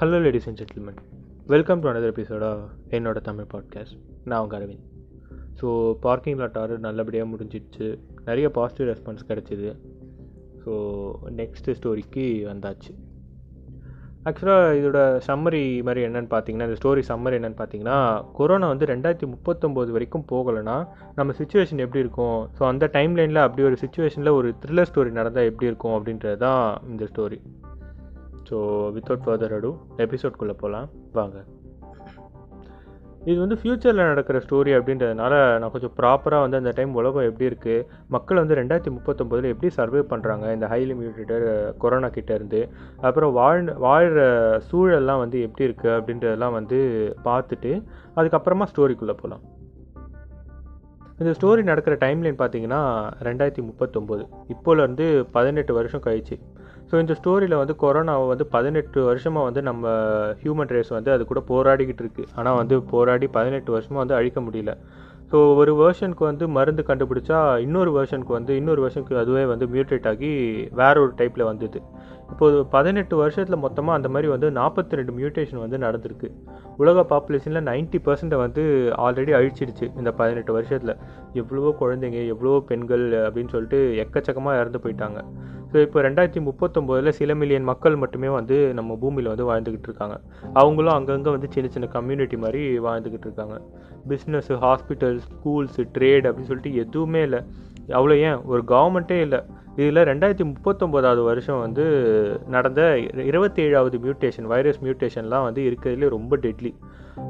Hello ladies and gentlemen welcome to another episode என்னோட Tamil podcast நான் உங்கள் அரவிந்த். ஸோ பார்க்கிங் லாட் ஆறு நல்லபடியாக முடிஞ்சிடுச்சு. நிறைய பாசிட்டிவ் ரெஸ்பான்ஸ் கிடச்சிது. ஸோ நெக்ஸ்ட் ஸ்டோரிக்கு வந்தாச்சு. ஆக்சுவலாக இதோட சம்மரி மாதிரி என்னென்னு பார்த்தீங்கன்னா இந்த ஸ்டோரி சம்மரி என்னென்னு பார்த்தீங்கன்னா கொரோனா வந்து ரெண்டாயிரத்தி முப்பத்தொம்போது வரைக்கும் போகலைன்னா நம்ம சுச்சுவேஷன் எப்படி இருக்கும்? ஸோ அந்த டைம் லைனில் அப்படி ஒரு சுச்சுவேஷனில் ஒரு த்ரில்லர் ஸ்டோரி நடந்தால் எப்படி இருக்கும் அப்படின்றது தான் இந்த ஸ்டோரி ஸோ வித்தவுட் ஃபர்தர் அடு எபிசோட்குள்ளே போகலாம் வாங்க. இது வந்து ஃப்யூச்சரில் நடக்கிற ஸ்டோரி அப்படின்றதுனால நான் கொஞ்சம் ப்ராப்பராக வந்து அந்த டைம் உலகம் எப்படி இருக்குது மக்கள் வந்து ரெண்டாயிரத்தி முப்பத்தொம்போதில் எப்படி சர்வே பண்ணுறாங்க இந்த ஹைலி மியூட்டேட்டர் கொரோனா கிட்டேருந்து அப்புறம் வாழ் வாழ்கிற சூழல்லாம் வந்து எப்படி இருக்குது அப்படின்றதெல்லாம் வந்து பார்த்துட்டு அதுக்கப்புறமா ஸ்டோரிக்குள்ளே போகலாம் இந்த ஸ்டோரி நடக்கிற டைம்லைன் பார்த்தீங்கன்னா ரெண்டாயிரத்தி முப்பத்தொம்போது இப்போலேருந்து பதினெட்டு வருஷம் கழிச்சு. ஸோ இந்த ஸ்டோரியில் வந்து கொரோனாவை வந்து பதினெட்டு வருஷமாக வந்து நம்ம ஹியூமன் ரேஸ் வந்து அது கூட போராடிக்கிட்டு இருக்கு. ஆனால் வந்து போராடி பதினெட்டு வருஷமாக வந்து அழிக்க முடியல. ஸோ ஒரு வேர்ஷனுக்கு வந்து மருந்து கண்டுபிடிச்சா இன்னொரு வேர்ஷனுக்கு வந்து இன்னொரு வருஷனுக்கு அதுவே வந்து மியூட்டேட் ஆகி வேற ஒரு டைப்பில் வந்தது. இப்போது பதினெட்டு வருஷத்தில் மொத்தமாக அந்த மாதிரி வந்து நாற்பத்தி ரெண்டு மியூட்டேஷன் வந்து நடந்திருக்கு. உலக பாப்புலேஷனில் நைன்ட்டி பர்சன்ட்டை வந்து ஆல்ரெடி அழிச்சிடுச்சு இந்த பதினெட்டு வருஷத்தில். எவ்வளவோ குழந்தைங்க எவ்வளவோ பெண்கள் அப்படின்னு சொல்லிட்டு எக்கச்சக்கமாக இறந்து போயிட்டாங்க. ஸோ இப்போ ரெண்டாயிரத்தி முப்பத்தொம்போதில் சில மில்லியன் மக்கள் மட்டுமே வந்து நம்ம பூமியில் வந்து வாழ்ந்துக்கிட்டு இருக்காங்க. அவங்களும் அங்கங்கே வந்து சின்ன சின்ன கம்யூனிட்டி மாதிரி வாழ்ந்துக்கிட்டு இருக்காங்க. பிஸ்னஸ்ஸு ஹாஸ்பிட்டல்ஸ் ஸ்கூல்ஸு ட்ரேட் அப்படின்னு சொல்லிட்டு எதுவுமே இல்லை. அவ்வளோ ஏன்? ஒரு கவர்மெண்ட்டே இல்லை. இதில் ரெண்டாயிரத்தி முப்பத்தொம்போதாவது வருஷம் வந்து நடந்த இருபத்தி ஏழாவது மியூட்டேஷன் வைரஸ் மியூட்டேஷன்லாம் வந்து இருக்கிறதுலே ரொம்ப டெட்லி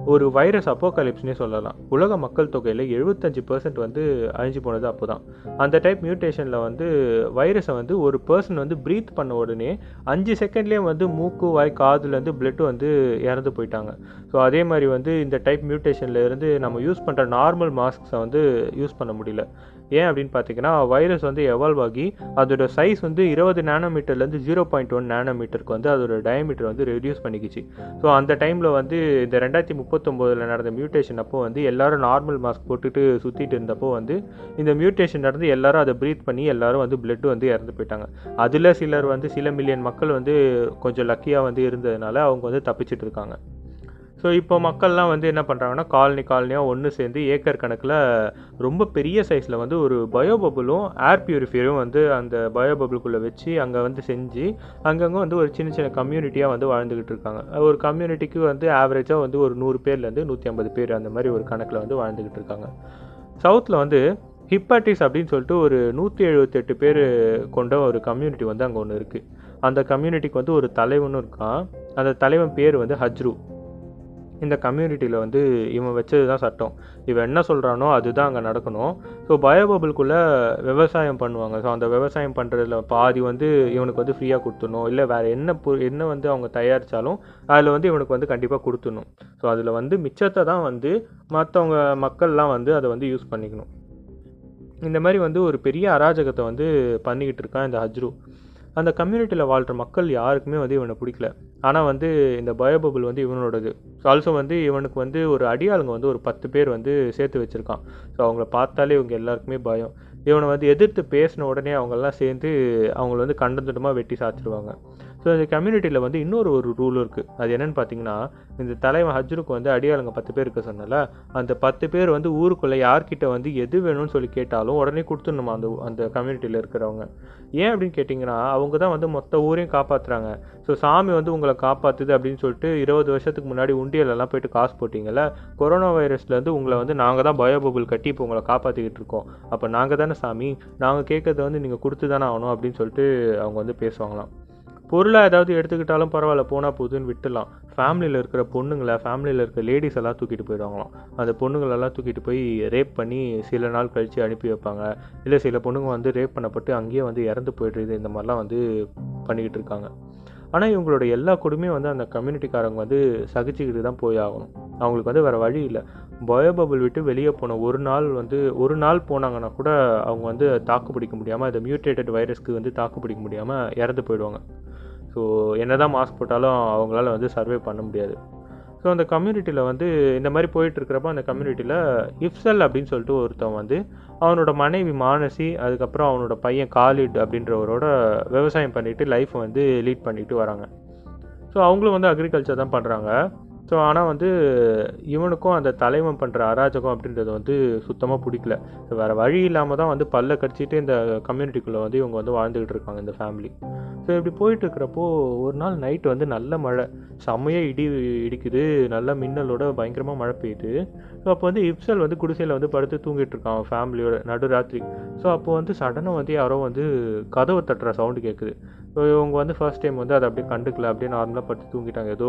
ஒரு வைரஸ் அப்போகாலிப்ஸ்னே சொல்லலாம். உலக மக்கள் தொகையில் எழுபத்தஞ்சு பர்சன்ட் வந்து அழிஞ்சு போனது அப்போ தான் அந்த டைப் மியூட்டேஷனில் வந்து வைரஸை வந்து ஒரு பர்சன் வந்து ப்ரீத் பண்ண உடனே அஞ்சு செகண்ட்லேயே வந்து மூக்கு வாய் காதுலேருந்து பிளட் வந்து இறந்து போயிட்டாங்க. ஸோ அதே மாதிரி வந்து இந்த டைப் மியூட்டேஷனில் இருந்து நம்ம யூஸ் பண்ணுற நார்மல் மாஸ்க்ஸை வந்து யூஸ் பண்ண முடியல. ஏன் அப்படின்னு பார்த்தீங்கன்னா வைரஸ் வந்து எவால்வ் ஆகி அதோட சைஸ் வந்து இருபது நேனோமீட்டர்லேருந்து ஜீரோ பாயிண்ட் ஒன் நேனோமீட்டருக்கு வந்து அதோட டயமீட்டர் வந்து ரெடியூஸ் பண்ணிக்கிச்சு. ஸோ அந்த டைமில் வந்து இந்த ரெண்டாயிரத்தி முப்பத்தொம்போதில் நடந்த மியூட்டேஷன் அப்போ வந்து எல்லாரும் நார்மல் மாஸ்க் போட்டுட்டு சுற்றிட்டு இருந்தப்போ வந்து இந்த மியூட்டேஷன் நடந்து எல்லாரும் அதை ப்ரீத் பண்ணி எல்லாரும் வந்து பிளட் வந்து இறந்து போயிட்டாங்க. அதில் சிலர் வந்து சில மில்லியன் மக்கள் வந்து கொஞ்சம் லக்கியாக வந்து இருந்ததுனால அவங்க வந்து தப்பிச்சிட்டு இருக்காங்க. ஸோ இப்போ மக்கள்லாம் வந்து என்ன பண்ணுறாங்கன்னா காலனி காலனியாக ஒன்று சேர்ந்து ஏக்கர் கணக்கில் ரொம்ப பெரிய சைஸில் வந்து ஒரு பயோபபுளும் ஏர் பியூரிஃபையரும் வந்து அந்த பயோபபுளுக்குள்ளே வச்சு அங்கே வந்து செஞ்சு அங்கங்கே வந்து ஒரு சின்ன சின்ன கம்யூனிட்டியாக வந்து வாழ்ந்துக்கிட்டு இருக்காங்க. ஒரு கம்யூனிட்டிக்கு வந்து ஆவரேஜாக வந்து ஒரு நூறு பேர்லேருந்து நூற்றி ஐம்பது பேர் அந்த மாதிரி ஒரு கணக்கில் வந்து வாழ்ந்துக்கிட்டு இருக்காங்க. சவுத்தில் வந்து ஹிப்பாட்டிஸ் அப்படின்னு சொல்லிட்டு ஒரு நூற்றி எழுபத்தெட்டு பேர் கொண்ட ஒரு கம்யூனிட்டி வந்து அங்கே ஒன்று இருக்குது அந்த கம்யூனிட்டிக்கு வந்து ஒரு தலைவனும் இருக்கான். அந்த தலைவன் பேர் வந்து ஹஜ்ரு இந்த கம்யூனிட்டியில் வந்து இவன் வச்சது தான் சட்டம். இவன் என்ன சொல்கிறானோ அதுதான் அங்கே நடக்கணும். ஸோ பயோபபிள்குள்ளே விவசாயம் பண்ணுவாங்க. ஸோ அந்த விவசாயம் பண்ணுறதுல பாதி வந்து இவனுக்கு வந்து ஃப்ரீயாக கொடுத்துடணும். இல்லை வேறு என்ன பொ என்ன வந்து அவங்க தயாரித்தாலும் அதில் வந்து இவனுக்கு வந்து கண்டிப்பாக கொடுத்துடணும். ஸோ அதில் வந்து மிச்சத்தை தான் வந்து மற்றவங்க மக்கள்லாம் வந்து அதை வந்து யூஸ் பண்ணிக்கணும். இந்த மாதிரி வந்து ஒரு பெரிய அராஜகத்தை வந்து பண்ணிக்கிட்டு இருக்கான் இந்த ஹஜ்ரு. அந்த கம்யூனிட்டியில் வாழ்கிற மக்கள் யாருக்குமே வந்து இவனை பிடிக்கல. ஆனால் வந்து இந்த பயோபபுள் வந்து இவனோடது. ஆல்சோ வந்து இவனுக்கு வந்து ஒரு அடியாளுங்க வந்து ஒரு பத்து பேர் வந்து சேர்த்து வச்சுருக்கான். ஸோ அவங்கள பார்த்தாலே இவங்க எல்லாருக்குமே பயம். இவனை வந்து எதிர்த்து பேசின உடனே அவங்கெல்லாம் சேர்ந்து அவங்கள வந்து கண்டந்துட்டமாக வெட்டி சாச்சிருவாங்க. ஸோ இந்த கம்யூனிட்டியில் வந்து இன்னொரு ஒரு ரூல் இருக்குது அது என்னென்னு பார்த்தீங்கன்னா இந்த தலைவன் ஹஜ்ருக்கு வந்து அடியாளுங்க பத்து பேர் இருக்க சொன்னல அந்த பத்து பேர் வந்து ஊருக்குள்ளே யார்கிட்ட வந்து எது வேணும்னு சொல்லி கேட்டாலும் உடனே கொடுத்துடணுமா அந்த அந்த கம்யூனிட்டியில் இருக்கிறவங்க. ஏன் அப்படின்னு கேட்டிங்கன்னா அவங்க தான் வந்து மொத்த ஊரையும் காப்பாற்றுறாங்க ஸோ சாமி வந்து உங்களை காப்பாற்றுது அப்படின்னு சொல்லிட்டு இருபது வருஷத்துக்கு முன்னாடி உண்டியலெல்லாம் போயிட்டு காசு போட்டிங்கல்ல கொரோனா வைரஸ்லேருந்து உங்களை வந்து நாங்கள் தான் பயோபபுள் கட்டி இப்போ உங்களை காப்பாற்றிக்கிட்டு இருக்கோம். அப்போ நாங்கள் தானே சாமி நாங்கள் கேட்குறத வந்து நீங்கள் கொடுத்து தானே ஆகணும் அப்படின்னு சொல்லிட்டு அவங்க வந்து பேசுவாங்களாம். பொருளாக ஏதாவது எடுத்துக்கிட்டாலும் பரவாயில்ல போனால் போதுன்னு விட்டுலாம் ஃபேமிலியில் இருக்கிற பொண்ணுங்களை ஃபேமிலியில் இருக்கிற லேடிஸ் எல்லாம் தூக்கிட்டு போயிடுவாங்களாம். அந்த பொண்ணுங்களெல்லாம் தூக்கிட்டு போய் ரேப் பண்ணி சில நாள் கழித்து அனுப்பி வைப்பாங்க. இல்லை சில பொண்ணுங்க வந்து ரேப் பண்ணப்பட்டு அங்கேயே வந்து இறந்து போய்டுறது இந்த மாதிரிலாம் வந்து பண்ணிக்கிட்டு இருக்காங்க. ஆனால் இவங்களோட எல்லா கொடுமையும் வந்து அந்த கம்யூனிட்டிக்காரங்க வந்து சகிச்சுக்கிட்டு தான் போய் ஆகணும். அவங்களுக்கு வந்து வேறு வழி இல்லை. பயோபபிள் விட்டு வெளியே போன ஒரு நாள் வந்து ஒரு நாள் போனாங்கன்னா கூட அவங்க வந்து தாக்கு பிடிக்க முடியாமல் அந்த மியூட்டேட்டட் வைரஸ்க்கு வந்து தாக்கு பிடிக்க முடியாமல் இறந்து போயிடுவாங்க. ஸோ என்ன தான் மாஸ்க் போட்டாலும் அவங்களால வந்து சர்வே பண்ண முடியாது. ஸோ அந்த கம்யூனிட்டியில் வந்து இந்த மாதிரி போயிட்டு இருக்கிறப்ப அந்த கம்யூனிட்டியில் இஃப்சல் அப்படின்னு சொல்லிட்டு ஒருத்தன் வந்து அவனோட மனைவி மானசி அதுக்கப்புறம் அவனோட பையன் காலிட் அப்படின்றவரோட விவசாயம் பண்ணிவிட்டு லைஃப்பை வந்து லீட் பண்ணிட்டு வராங்க. ஸோ அவங்களும் வந்து அக்ரிகல்ச்சர் தான் பண்ணுறாங்க ஸோ ஆனால் வந்து இவனுக்கும் அந்த தலைவன் பண்ணுற அராஜகம் அப்படின்றது வந்து சுத்தமாக பிடிக்கல. வேறு வழி இல்லாமல் தான் வந்து பல்ல கடிச்சிட்டு இந்த கம்யூனிட்டிக்குள்ளே வந்து இவங்க வந்து வாழ்ந்துக்கிட்டு இருக்காங்க இந்த ஃபேமிலி ஸோ இப்படி போயிட்டு இருக்கிறப்போ ஒரு நாள் நைட் வந்து நல்ல மழை. செம்மையாக இடி இடிக்குது. நல்ல மின்னலோட பயங்கரமாக மழை பெய்யுது. ஸோ அப்போ வந்து இப்சல் வந்து குடிசையில் வந்து படுத்து தூங்கிட்டு இருக்கான் ஃபேமிலியோட நடுராத்திரி. ஸோ அப்போ வந்து சடனாக வந்து யாரோ வந்து கதவை தட்டுற சவுண்டு கேட்குது ஸோ இவங்க வந்து ஃபர்ஸ்ட் டைம் வந்து அதை அப்படியே கண்டுக்கல. அப்படியே நார்மலாக படுத்து தூங்கிட்டாங்க. ஏதோ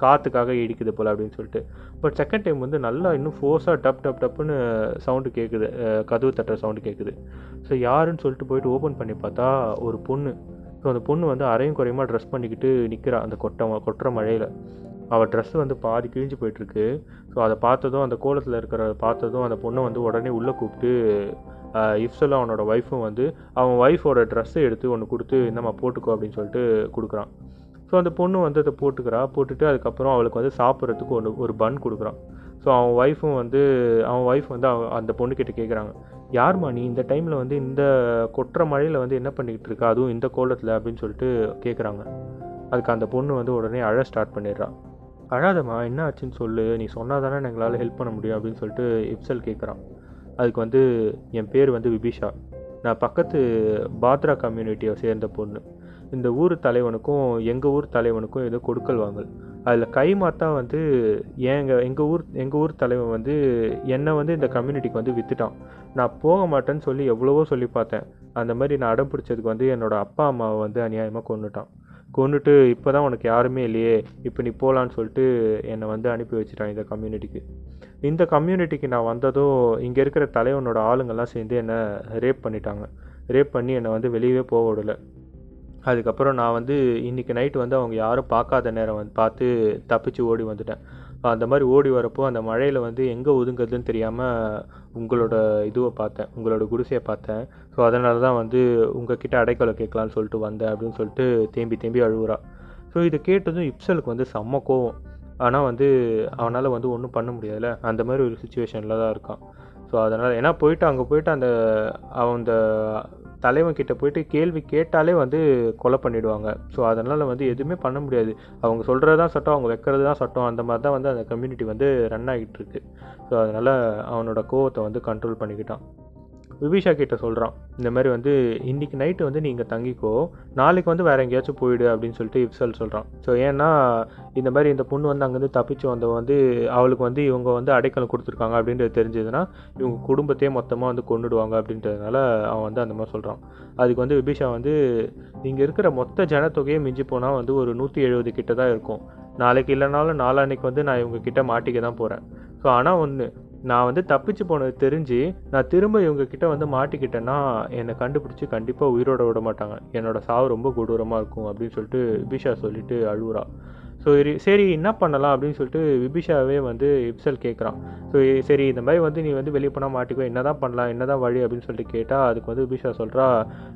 காற்றுக்காக இடிக்குது போல் அப்படின்னு சொல்லிட்டு. பட் செகண்ட் டைம் வந்து நல்லா இன்னும் ஃபோர்ஸாக டப் டப் டப்புன்னு சவுண்டு கேட்குது கதவு தட்டுற சவுண்டு கேட்குது ஸோ யாருன்னு சொல்லிட்டு போயிட்டு ஓப்பன் பண்ணி பார்த்தா ஒரு பொண்ணு. ஸோ அந்த பொண்ணு வந்து அரையும் குறையுமா ட்ரெஸ் பண்ணிக்கிட்டு நிற்கிறா அந்த கொட்டை கொட்டுற மழையில். அவள் ட்ரெஸ் வந்து பாதி கிழிஞ்சு போயிட்டுருக்கு ஸோ அதை பார்த்ததும் அந்த கோலத்தில் இருக்கிற பார்த்ததும் அந்த பொண்ணை வந்து உடனே உள்ளே கூப்பிட்டு இஃப்ஸலும் அவனோட ஒய்ஃபும் வந்து அவன் ஒய்ஃபோட ட்ரெஸ்ஸை எடுத்து ஒன்று கொடுத்து இந்தம்மா போட்டுக்கோ அப்படின்னு சொல்லிட்டு கொடுக்குறான். ஸோ அந்த பொண்ணு வந்து அதை போட்டுக்கிறா. போட்டுட்டு அதுக்கப்புறம் அவளுக்கு வந்து சாப்பிட்றதுக்கு ஒன்று ஒரு பன் கொடுக்குறான். ஸோ அவன் ஒய்ஃபும் வந்து அவன் ஒய்ஃப் வந்து அவ அந்த பொண்ணுக்கிட்ட கேட்குறாங்க யார்மா நீ இந்த டைமில் வந்து இந்த கொட்டுற மழையில் வந்து என்ன பண்ணிக்கிட்டு இருக்கா? அதுவும் இந்த கோலத்தில் அப்படின்னு சொல்லிட்டு கேட்குறாங்க அதுக்கு அந்த பொண்ணு வந்து உடனே அழ ஸ்டார்ட் பண்ணிடுறான் அழாதம்மா என்ன ஆச்சுன்னு சொல்லு. நீ சொன்னால் தானே எங்களால் ஹெல்ப் பண்ண முடியும் அப்படின்னு சொல்லிட்டு இப்சல் கேட்குறான் அதுக்கு வந்து என் பேர் வந்து விபிஷா. நான் பக்கத்து பாத்ரா கம்யூனிட்டியை சேர்ந்த பொண்ணு. இந்த ஊர் தலைவனுக்கும் எங்கள் ஊர் தலைவனுக்கும் ஏதோ கொடுக்கல் வாங்கல். அதில் கைமாத்தா வந்து எங்கள் எங்கள் ஊர் எங்கள் ஊர் தலைவன் வந்து என்னை வந்து இந்த கம்யூனிட்டிக்கு வந்து விற்றுட்டான் நான் போக மாட்டேன்னு சொல்லி எவ்வளவோ சொல்லி பார்த்தேன். அந்த மாதிரி நான் அடம் பிடிச்சதுக்கு வந்து என்னோடய அப்பா அம்மாவை வந்து அநியாயமாக கொண்டுட்டான் கொண்டுட்டு இப்போ தான் உனக்கு யாருமே இல்லையே இப்போ நீ போகலான்னு சொல்லிட்டு என்னை வந்து அனுப்பி வச்சுட்டான் இந்த கம்யூனிட்டிக்கு இந்த கம்யூனிட்டிக்கு நான் வந்ததும் இங்கே இருக்கிற தலைவனோட ஆளுங்கெல்லாம் சேர்ந்து என்னை ரேப் பண்ணிட்டாங்க. ரேப் பண்ணி என்னை வந்து வெளியவே போக விடலை. அதுக்கப்புறம் நான் வந்து இன்றைக்கி நைட் வந்து அவங்க யாரும் பார்க்காத நேரம் வந்து பார்த்து தப்பிச்சு ஓடி வந்துட்டேன். அந்த மாதிரி ஓடி வரப்போ அந்த மழையில் வந்து எங்கே ஒதுங்குறதுன்னு தெரியாமல் உங்களோட இதுவை பார்த்தேன். உங்களோட குடிசையை பார்த்தேன். ஸோ அதனால தான் வந்து உங்ககிட்ட அடைக்கலை கேட்கலான்னு சொல்லிட்டு வந்தேன் அப்படின்னு சொல்லிட்டு தேம்பி தேம்பி அழுகுறா ஸோ இதை கேட்டதும் இப்சலுக்கு வந்து செம்ம கோவம். ஆனால் வந்து அவனால் வந்து ஒன்றும் பண்ண முடியாதுல்ல அந்த மாதிரி ஒரு சுச்சுவேஷனில் தான் இருக்கான். ஸோ அதனால் ஏன்னா போயிட்டு அங்கே போயிட்டு அந்த அவன் அந்த தலைவன் கிட்ட போயிட்டு கேள்வி கேட்டாலே வந்து கொலை பண்ணிடுவாங்க. ஸோ அதனால் வந்து எதுவுமே பண்ண முடியாது. அவங்க சொல்கிறது தான் சட்டம் அவங்க வைக்கிறது தான் சட்டம். அந்த மாதிரி தான் வந்து அந்த கம்யூனிட்டி வந்து ரன் ஆகிட்டு இருக்கு. ஸோ அதனால் அவனோட கோவத்தை வந்து கண்ட்ரோல் பண்ணிக்கிட்டான். விபிஷா கிட்ட சொல்கிறான் இந்த மாதிரி வந்து இன்றைக்கி நைட்டு வந்து நீங்கள் தங்கிக்கோ நாளைக்கு வந்து வேறு எங்கேயாச்சும் போயிடு அப்படின்னு சொல்லிட்டு இப்சல் சொல்கிறான் ஸோ ஏன்னா இந்த மாதிரி இந்த பொண்ணு வந்து அங்கேருந்து தப்பிச்சு வந்த வந்து அவளுக்கு வந்து இவங்க வந்து அடைக்கலம் கொடுத்துருக்காங்க அப்படின்றது தெரிஞ்சதுன்னா இவங்க குடும்பத்தையே மொத்தமாக வந்து கொண்டுடுவாங்க அப்படின்றதுனால அவன் வந்து அந்த மாதிரி சொல்கிறான் அதுக்கு வந்து விபிஷா வந்து இங்கே இருக்கிற மொத்த ஜனத்தொகையை மிஞ்சி போனால் வந்து ஒரு நூற்றி எழுபது கிட்ட தான் இருக்கும். நாளைக்கு இல்லைனாலும் நாளான்னைக்கு வந்து நான் இவங்க கிட்ட மாட்டிக்க தான் போகிறேன் ஸோ ஆனால் ஒன்று நான் வந்து தப்பிச்சு போனது தெரிஞ்சு நான் திரும்ப இவங்கக்கிட்ட வந்து மாட்டிக்கிட்டேன்னா என்னை கண்டுபிடிச்சி கண்டிப்பாக உயிரோட விட மாட்டாங்க. என்னோட சாவு ரொம்ப கொடூரமாக இருக்கும் அப்படின்னு சொல்லிட்டு விபிஷா சொல்லிட்டு அழுவுறா. ஸோ சரி என்ன பண்ணலாம் அப்படின்னு சொல்லிட்டு விபிஷாவே வந்து இப்சல் கேட்குறான் ஸோ சரி இந்த மாதிரி வந்து நீ வந்து வெளியே போனால் மாட்டிக்கோ என்ன தான் பண்ணலாம் என்ன தான் வழி அப்படின்னு சொல்லிட்டு கேட்டால் அதுக்கு வந்து விபிஷா சொல்கிறா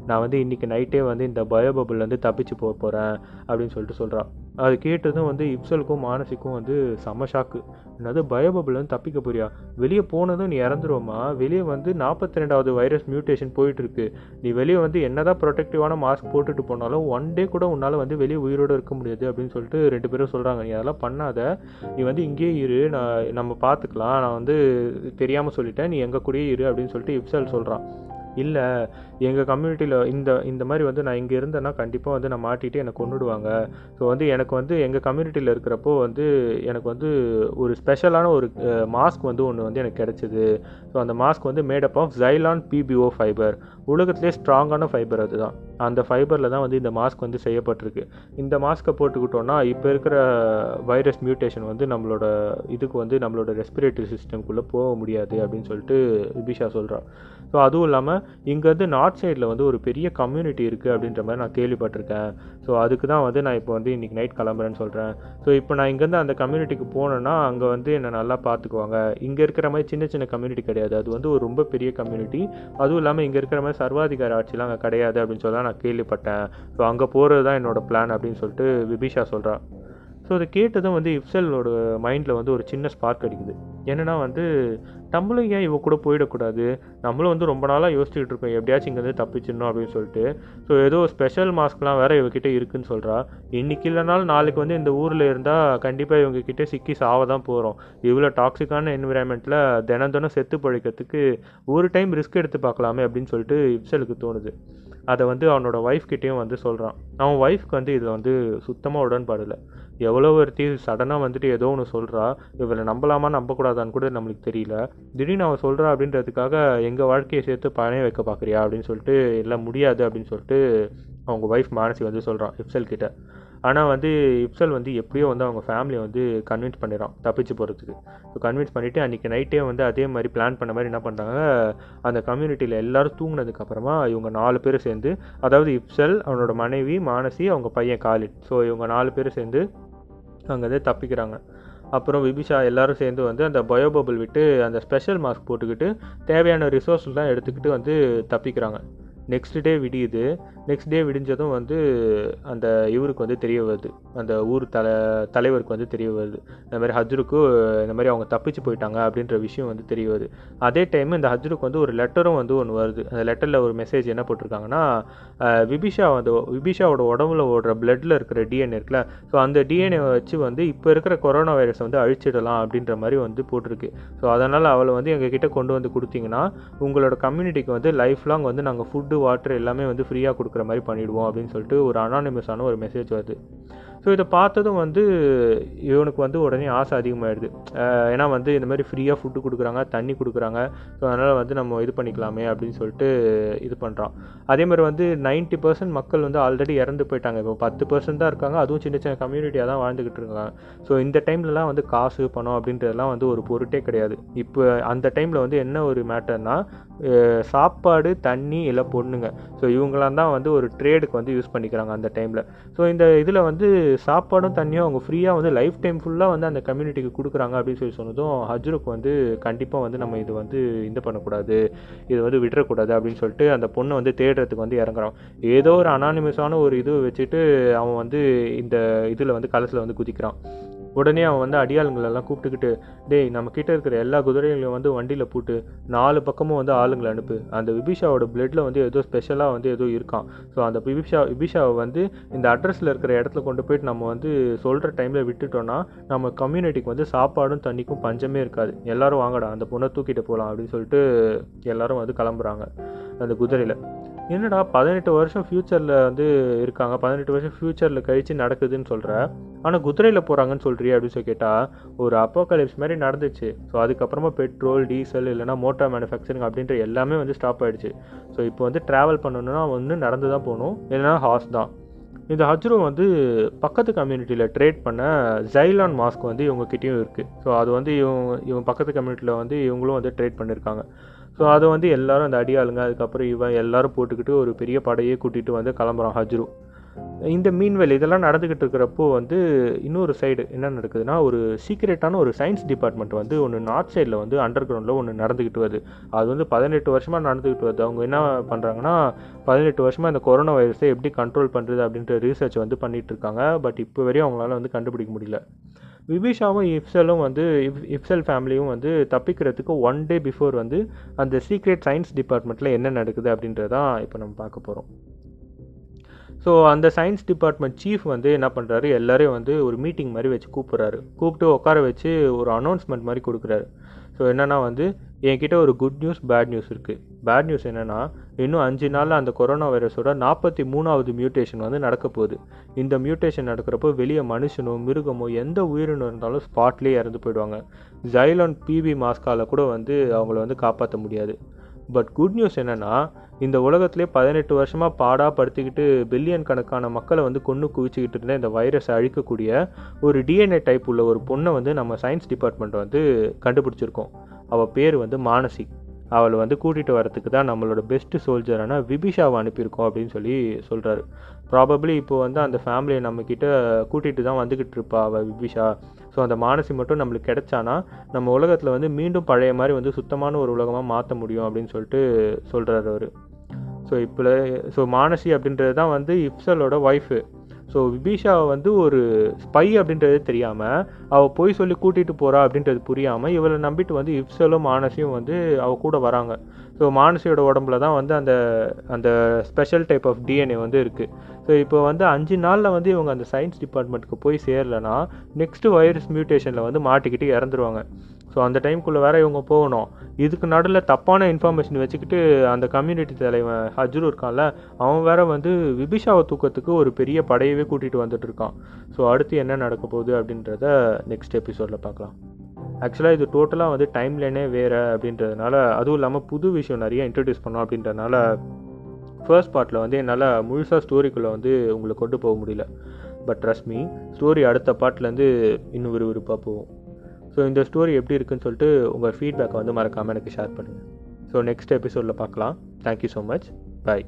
நான் வந்து இன்றைக்கி நைட்டே வந்து இந்த பயோ பபுள்லேருந்து தப்பிச்சு போக போகிறேன் அப்படின்னு சொல்லிட்டு சொல்கிறா அது கேட்டதும் வந்து இப்சலுக்கும் மானசிக்கும் வந்து செம ஷாக்கு என்னது பயோபபிள்லேருந்து தப்பிக்க போறியா? வெளியே போனதும் நீ இறந்துருவோமா வெளியே வந்து நாற்பத்தி ரெண்டாவது வைரஸ் மியூட்டேஷன் போயிட்டுருக்கு. நீ வெளியே வந்து என்னதான் ப்ரொடெக்டிவான மாஸ்க் போட்டுட்டு போனாலும் ஒன் டே கூட உன்னால் வந்து வெளியே உயிரோடு இருக்க முடியாது அப்படின்னு சொல்லிட்டு ரெண்டு பேரும் சொல்கிறாங்க நீ அதெல்லாம் பண்ணாத. நீ வந்து இங்கேயே இரு. நான் நம்ம பார்த்துக்கலாம். நான் வந்து தெரியாமல் சொல்லிட்டேன். நீ எங்கள் கூடயே இரு அப்படின்னு சொல்லிட்டு இப்சல் சொல்கிறான் இல்லை எங்கள் கம்யூனிட்டியில் இந்த இந்த மாதிரி வந்து நான் இங்கே இருந்தேன்னா கண்டிப்பாக வந்து நான் மாட்டிட்டு என்னை கொண்டுடுவாங்க ஸோ வந்து எனக்கு வந்து எங்கள் கம்யூனிட்டியில் இருக்கிறப்போ வந்து எனக்கு வந்து ஒரு ஸ்பெஷலான ஒரு மாஸ்க் வந்து ஒன்று வந்து எனக்கு கிடச்சிது. ஸோ அந்த மாஸ்க் வந்து made up of Zylon PBO fibre உலகத்துலேயே ஸ்ட்ராங்கான ஃபைபர் அதுதான். அந்த ஃபைபரில் தான் வந்து இந்த மாஸ்க் வந்து செய்யப்பட்டிருக்கு. இந்த மாஸ்க்கை போட்டுக்கிட்டோன்னா இப்போ இருக்கிற வைரஸ் மியூட்டேஷன் வந்து நம்மளோட இதுக்கு வந்து நம்மளோட ரெஸ்பிரேட்டரி சிஸ்டம்குள்ளே போக முடியாது அப்படின்னு சொல்லிட்டு விபிஷா சொல்கிறான் ஸோ அதுவும் இல்லாமல் இங்கேருந்து நார்த் சைடில் வந்து ஒரு பெரிய கம்யூனிட்டி இருக்குது அப்படின்ற மாதிரி நான் கேள்விப்பட்டிருக்கேன். ஸோ அதுக்கு தான் வந்து நான் இப்போ வந்து இன்றைக்கி நைட் கிளம்புறேன்னு சொல்கிறேன் ஸோ இப்போ நான் இங்கேருந்து அந்த கம்யூனிட்டிக்கு போனேன்னா அங்கே வந்து என்னை நல்லா பார்த்துக்குவாங்க. இங்கே இருக்கிற மாதிரி சின்ன சின்ன கம்யூனிட்டி கிடையாது. அது வந்து ஒரு ரொம்ப பெரிய கம்யூனிட்டி அதுவும் இல்லாமல் இங்கே இருக்கிற மாதிரி சர்வாதிகார ஆட்சிலாம் அங்கே கிடையாது அப்படின்னு சொல்லி நான் கேள்விப்பட்டேன். ஸோ அங்கே போகிறது தான் என்னோட பிளான் அப்படின்னு சொல்லிட்டு விபிஷா சொல்கிறா ஸோ அதை கேட்டதும் வந்து இப்சலோட மைண்டில் வந்து ஒரு சின்ன ஸ்பார்க் அடிக்குது. என்னென்னா வந்து நம்மளும் ஏன் இவ கூட போயிடக்கூடாது? நம்மளும் வந்து ரொம்ப நாளாக யோசிச்சுக்கிட்டு இருக்கோம். எப்படியாச்சும் இங்கேருந்து தப்பிச்சிடணும் அப்படின்னு சொல்லிட்டு. ஸோ ஏதோ ஸ்பெஷல் மாஸ்க்லாம் வேறு இவகிட்ட இருக்குன்னு சொல்கிறா இன்றைக்கி இல்லைனாலும் நாளைக்கு வந்து இந்த ஊரில் இருந்தால் கண்டிப்பாக இவங்கக்கிட்ட சிக்கி சாவ தான் போகிறோம் இவ்வளோ டாக்ஸிக்கான என்விரான்மெண்ட்டில் தினம் தினம் செத்து பழிக்கிறதுக்கு ஒரு டைம் ரிஸ்க் எடுத்து பார்க்கலாமே அப்படின்னு சொல்லிட்டு இப்சலுக்கு தோணுது. அதை வந்து அவனோட ஒய்ஃப் கிட்டேயும் வந்து சொல்கிறான் அவன் ஒய்ஃப்க்கு வந்து இதில் வந்து சுத்தமாக உடன்பாடில்லை எவ்வளோ ஒருத்தி சடனாக வந்துட்டு ஏதோ ஒன்று சொல்கிறா இவளை நம்பலாமா நம்பக்கூடாதான்னு கூட நம்மளுக்கு தெரியல. திடீர்னு அவன் சொல்கிறா அப்படின்றதுக்காக எங்கள் வாழ்க்கையை சேர்த்து பணைய வைக்க பார்க்குறியா அப்படின்னு சொல்லிட்டு இல்லை முடியாது அப்படின்னு சொல்லிட்டு அவங்க ஒய்ஃப் மானசி வந்து சொல்கிறான் இப்சல் கிட்ட. ஆனால் வந்து இப்சல் வந்து எப்படியோ வந்து அவங்க ஃபேமிலியை வந்து கன்வின்ஸ் பண்ணிடுறான் தப்பிச்சு போகிறதுக்கு ஸோ கன்வின்ஸ் பண்ணிவிட்டு அன்றைக்கி நைட்டே வந்து அதே மாதிரி பிளான் பண்ண மாதிரி என்ன பண்ணுறாங்க அந்த கம்யூனிட்டியில் எல்லோரும் தூங்கினதுக்கப்புறமா இவங்க நாலு பேர் சேர்ந்து அதாவது இப்சல் அவனோட மனைவி மானசி அவங்க பையன் காலிட் ஸோ இவங்க நாலு பேர் சேர்ந்து அங்கேருந்து தப்பிக்கிறாங்க. அப்புறம் விபிஷா எல்லாரும் சேர்ந்து வந்து அந்த பயோபபிள் விட்டு அந்த ஸ்பெஷல் மாஸ்க் போட்டுக்கிட்டு தேவையான ரிசோர்ஸ்லாம் எடுத்துக்கிட்டு வந்து தப்பிக்கிறாங்க. Next day விடியுது. நெக்ஸ்ட் டே விடிஞ்சதும் வந்து அந்த இவருக்கு வந்து தெரிய வருது. அந்த ஊர் தலை தலைவருக்கு வந்து தெரிய வருது. இந்த மாதிரி ஹஜ்ருக்கு இந்த மாதிரி அவங்க தப்பிச்சு போயிட்டாங்க அப்படின்ற விஷயம் வந்து தெரிய வருது. அதே டைம் இந்த ஹஜ்ருக்கு வந்து ஒரு லெட்டரும் வந்து ஒன்று வருது. அந்த லெட்டரில் ஒரு மெசேஜ் என்ன போட்டிருக்காங்கன்னா விபிஷா வந்து விபிஷாவோட உடம்புல ஓடுற பிளட்டில் இருக்கிற டிஎன்ஏ இருக்குல்ல ஸோ அந்த டிஎன்ஏ வச்சு வந்து இப்போ இருக்கிற கொரோனா வைரஸ் வந்து அழிச்சிடலாம் அப்படின்ற மாதிரி வந்து போட்டிருக்கு. ஸோ அதனால் அவளை வந்து எங்ககிட்ட கொண்டு வந்து கொடுத்தீங்கன்னா உங்களோட கம்யூனிட்டிக்கு வந்து லைஃப் லாங் வந்து நாங்கள் ஃபுட்டு வாட்டர் எல்லாமே வந்து ஃப்ரீயாக கொடுக்குற மாதிரி பண்ணிவிடுவோம் அப்படின்னு சொல்லிட்டு ஒரு அனானிமஸான ஒரு மெசேஜ் வருது. ஸோ இதை பார்த்ததும் வந்து இவனுக்கு வந்து உடனே ஆசை அதிகமாகிடுது ஏன்னா வந்து இந்த மாதிரி ஃப்ரீயாக ஃபுட்டு கொடுக்குறாங்க தண்ணி கொடுக்குறாங்க. ஸோ அதனால் வந்து நம்ம இது பண்ணிக்கலாமே அப்படின்னு சொல்லிட்டு இது பண்ணுறான் அதே மாதிரி வந்து நைன்ட்டி பர்சன்ட் மக்கள் வந்து ஆல்ரெடி இறந்து போயிட்டாங்க. இப்போ பத்து பர்சன்ட் தான் இருக்காங்க. அதுவும் சின்ன சின்ன கம்யூனிட்டியாக தான் வாழ்ந்துக்கிட்டு இருக்காங்க. ஸோ இந்த டைம்லலாம் வந்து காசு பணம் அப்படின்றதெல்லாம் வந்து ஒரு பொருட்டே கிடையாது. இப்போ அந்த டைமில் வந்து என்ன ஒரு மேட்டர்னால் சாப்பாடு தண்ணி இல்லை பொண்ணுங்க. ஸோ இவங்களாம் தான் வந்து ஒரு ட்ரேடுக்கு வந்து யூஸ் பண்ணிக்கிறாங்க அந்த டைமில். ஸோ இந்த இதில் வந்து சாப்பாடும் தண்ணியும் அவங்க ஃப்ரீயாக வந்து லைஃப் டைம் ஃபுல்லாக வந்து அந்த கம்யூனிட்டிக்கு கொடுக்குறாங்க அப்படின்னு சொல்லி சொன்னதும் ஹஜ்ருக்கு வந்து கண்டிப்பாக வந்து நம்ம இது வந்து இது பண்ணக்கூடாது. இது வந்து விட்டுறக்கூடாது அப்படின்னு சொல்லிட்டு அந்த பொண்ணை வந்து தேடுறதுக்கு வந்து இறங்குறான் ஏதோ ஒரு அனானிமஸான ஒரு இது வச்சுட்டு அவன் வந்து இந்த இதில் வந்து கலசில் வந்து குதிக்கிறான். உடனே அவன் வந்து அடியாளுங்களெல்லாம் கூப்பிட்டுக்கிட்டு டேய் நம்ம கிட்ட இருக்கிற எல்லா குதிரைகளையும் வந்து வண்டியில் போட்டு நாலு பக்கமும் வந்து ஆளுங்களை அனுப்பு. அந்த விபிஷாவோட பிளட்டில் வந்து ஏதோ ஸ்பெஷலாக வந்து ஏதோ இருக்கான். ஸோ அந்த விபிஷா விபிஷாவை வந்து இந்த அட்ரஸில் இருக்கிற இடத்துல கொண்டு போயிட்டு நம்ம வந்து சொல்கிற டைமில் விட்டுட்டோன்னா நம்ம கம்யூனிட்டிக்கு வந்து சாப்பாடும் தண்ணிக்கும் பஞ்சமே இருக்காது. எல்லோரும் வாங்கடா அந்த பொண்ணை தூக்கிட்டு போகலாம் அப்படின்னு சொல்லிட்டு எல்லோரும் வந்து கிளம்புறாங்க அந்த குதிரையில். என்னடா பதினெட்டு வருஷம் ஃப்யூச்சரில் வந்து இருக்காங்க. பதினெட்டு வருஷம் ஃப்யூச்சரில் கழித்து நடக்குதுன்னு சொல்கிற ஆனால் குதிரையில் போகிறாங்கன்னு சொல்கிறீ அப்படின்னு சொல்லி கேட்டால் ஒரு அப்போகலிப்ஸ் மாதிரி நடந்துச்சு. ஸோ அதுக்கப்புறமா பெட்ரோல் டீசல் இல்லைனா மோட்டார் மேனுஃபேக்சரிங் அப்படின்ற எல்லாமே வந்து ஸ்டாப் ஆகிடுச்சு ஸோ இப்போ வந்து ட்ராவல் பண்ணணுன்னா வந்து நடந்து தான் போகணும். இல்லைனா ஹார்ஸ் தான். இந்த ஹஜ்ரு வந்து பக்கத்து கம்யூனிட்டியில் ட்ரேட் பண்ண ஜைலான் மாஸ்க் வந்து இவங்கக்கிட்டேயும் இருக்குது ஸோ அது வந்து இவங்க இவங்க பக்கத்து கம்யூனிட்டியில் வந்து இவங்களும் வந்து ட்ரேட் பண்ணியிருக்காங்க ஸோ அதை வந்து எல்லோரும் அந்த அடியாளுங்க. அதுக்கப்புறம் இவன் எல்லோரும் போட்டுக்கிட்டு ஒரு பெரிய படையே கூட்டிகிட்டு வந்து கிளம்புறான் ஹஜ்ரு. இந்த மீன்வெளி இதெல்லாம் நடந்துக்கிட்டு இருக்கிறப்போ வந்து இன்னொரு சைடு என்ன நடக்குதுன்னா ஒரு சீக்ரெட்டான ஒரு சயின்ஸ் டிபார்ட்மெண்ட் வந்து ஒன்று நார்த் சைடில் வந்து அண்டர் கிரவுண்டில் ஒன்று நடந்துக்கிட்டு வருது. அது வந்து பதினெட்டு வருஷமாக நடந்துக்கிட்டு வருது. அவங்க என்ன பண்ணுறாங்கன்னா பதினெட்டு வருஷமாக இந்த கொரோனா வைரஸை எப்படி கண்ட்ரோல் பண்ணுறது அப்படின்ற ரீசர்ச் வந்து பண்ணிகிட்ருக்காங்க பட் இப்போ வரையும் அவங்களால வந்து கண்டுபிடிக்க முடியல. விபிஷாவும் இப்சலும் வந்து இப் இப்சல் ஃபேமிலியும் வந்து தப்பிக்கிறதுக்கு ஒன் டே பிஃபோர் வந்து அந்த சீக்ரெட் சயின்ஸ் டிபார்ட்மெண்ட்டில் என்ன நடக்குது அப்படின்றதான் இப்போ நம்ம பார்க்க போகிறோம் ஸோ அந்த சயின்ஸ் டிபார்ட்மெண்ட் சீஃப் வந்து என்ன பண்ணுறாரு எல்லோரையும் வந்து ஒரு மீட்டிங் மாதிரி வச்சு கூப்பிட்றாரு. கூப்பிட்டு உட்கார வச்சு ஒரு அனௌன்ஸ்மெண்ட் மாதிரி கொடுக்குறாரு. ஸோ என்னென்னா வந்து என்கிட்ட ஒரு குட் நியூஸ் பேட் நியூஸ் இருக்குது பேட் நியூஸ் என்னென்னா இன்னும் அஞ்சு நாளில் அந்த கொரோனா வைரஸோட நாற்பத்தி மூணாவது மியூட்டேஷன் வந்து நடக்க போகுது. இந்த மியூட்டேஷன் நடக்கிறப்போ வெளியே மனுஷனோ மிருகமோ எந்த உயிரினம் இருந்தாலும் ஸ்பாட்லேயே இறந்து போயிடுவாங்க. ஜைலான் பிபி மாஸ்கால கூட வந்து அவங்கள வந்து காப்பாற்ற முடியாது. பட் குட் நியூஸ் என்னென்னா இந்த உலகத்திலே பதினெட்டு வருஷமாக பாடாக படுத்திக்கிட்டு பில்லியன் கணக்கான மக்களை வந்து கொண்டு குவிச்சிக்கிட்டு இருந்த இந்த வைரஸை அழிக்கக்கூடிய ஒரு டிஎன்ஏ டைப் உள்ள ஒரு பொண்ணை வந்து நம்ம சயின்ஸ் டிபார்ட்மெண்ட் வந்து கண்டுபிடிச்சிருக்கோம். அவள் பேர் வந்து மானசி. அவளை வந்து கூட்டிகிட்டு வரத்துக்கு தான் நம்மளோட பெஸ்ட்டு சோல்ஜரான விபிஷாவை அனுப்பியிருக்கோம் அப்படின்னு சொல்லி சொல்கிறாரு ப்ராபப்ளி இப்போ வந்து அந்த ஃபேமிலியை நம்மக்கிட்ட கூட்டிகிட்டு தான் வந்துக்கிட்டு இருப்பா அவள் விபிஷா. ஸோ அந்த மானசி மட்டும் நம்மளுக்கு கிடைச்சானா நம்ம உலகத்தில் வந்து மீண்டும் பழைய மாதிரி வந்து சுத்தமான ஒரு உலகமாக மாற்ற முடியும் அப்படின்னு சொல்லிட்டு சொல்கிறாரு அவர். ஸோ இப்போ ஸோ மானசி அப்படின்றது தான் வந்து இப்சலோட ஒய்ஃபு ஸோ விபீஷாவை வந்து ஒரு ஸ்பை அப்படின்றது தெரியாமல் அவள் போய் சொல்லி கூட்டிகிட்டு போகிறா அப்படின்றது புரியாமல் இவளை நம்பிட்டு வந்து இப்சலும் மானசியும் வந்து அவள் கூட வராங்க. ஸோ மானசியோட உடம்புல தான் வந்து அந்த அந்த ஸ்பெஷல் டைப் ஆஃப் டிஎன்ஏ வந்து இருக்குது ஸோ இப்போ வந்து அஞ்சு நாளில் வந்து இவங்க அந்த சயின்ஸ் டிபார்ட்மெண்ட்டுக்கு போய் சேரலைன்னா நெக்ஸ்ட்டு வைரஸ் மியூட்டேஷனில் வந்து மாட்டிக்கிட்டு இறந்துருவாங்க. ஸோ அந்த டைம்குள்ளே வேறு இவங்க போகணும். இதுக்கு நடுவில் தப்பான இன்ஃபர்மேஷன் வச்சுக்கிட்டு அந்த கம்யூனிட்டி தலைவன் ஹஜ்ரு இருக்கான்ல அவன் வேற வந்து விபிஷாவை தூக்கத்துக்கு ஒரு பெரிய படையவே கூட்டிகிட்டு வந்துட்டு இருக்கான். ஸோ அடுத்து என்ன நடக்க போகுது அப்படின்றத நெக்ஸ்ட் எபிசோடில் பார்க்கலாம். ஆக்சுவலாக இது டோட்டலாக வந்து டைம் லைனே வேறு அப்படின்றதுனால அதுவும் இல்லாமல் புது விஷயம் நிறைய இன்ட்ரடியூஸ் பண்ணோம் அப்படின்றதுனால ஃபர்ஸ்ட் பார்ட்டில் வந்து என்னால் முழுசாக ஸ்டோரிக்குள்ளே வந்து உங்களை கொண்டு போக முடியல. பட் ரஷ்மி ஸ்டோரி அடுத்த பார்ட்லேருந்து இன்னும் விறுவிறுப்பாக போகும். ஸோ இந்த ஸ்டோரி எப்படி இருக்குன்னு சொல்லிட்டு உங்கள் ஃபீட்பேக்கை வந்து மறக்காமல் எனக்கு ஷேர் பண்ணுங்கள் ஸோ நெக்ஸ்ட் எபிசோடில் பார்க்கலாம். Thank you so much bye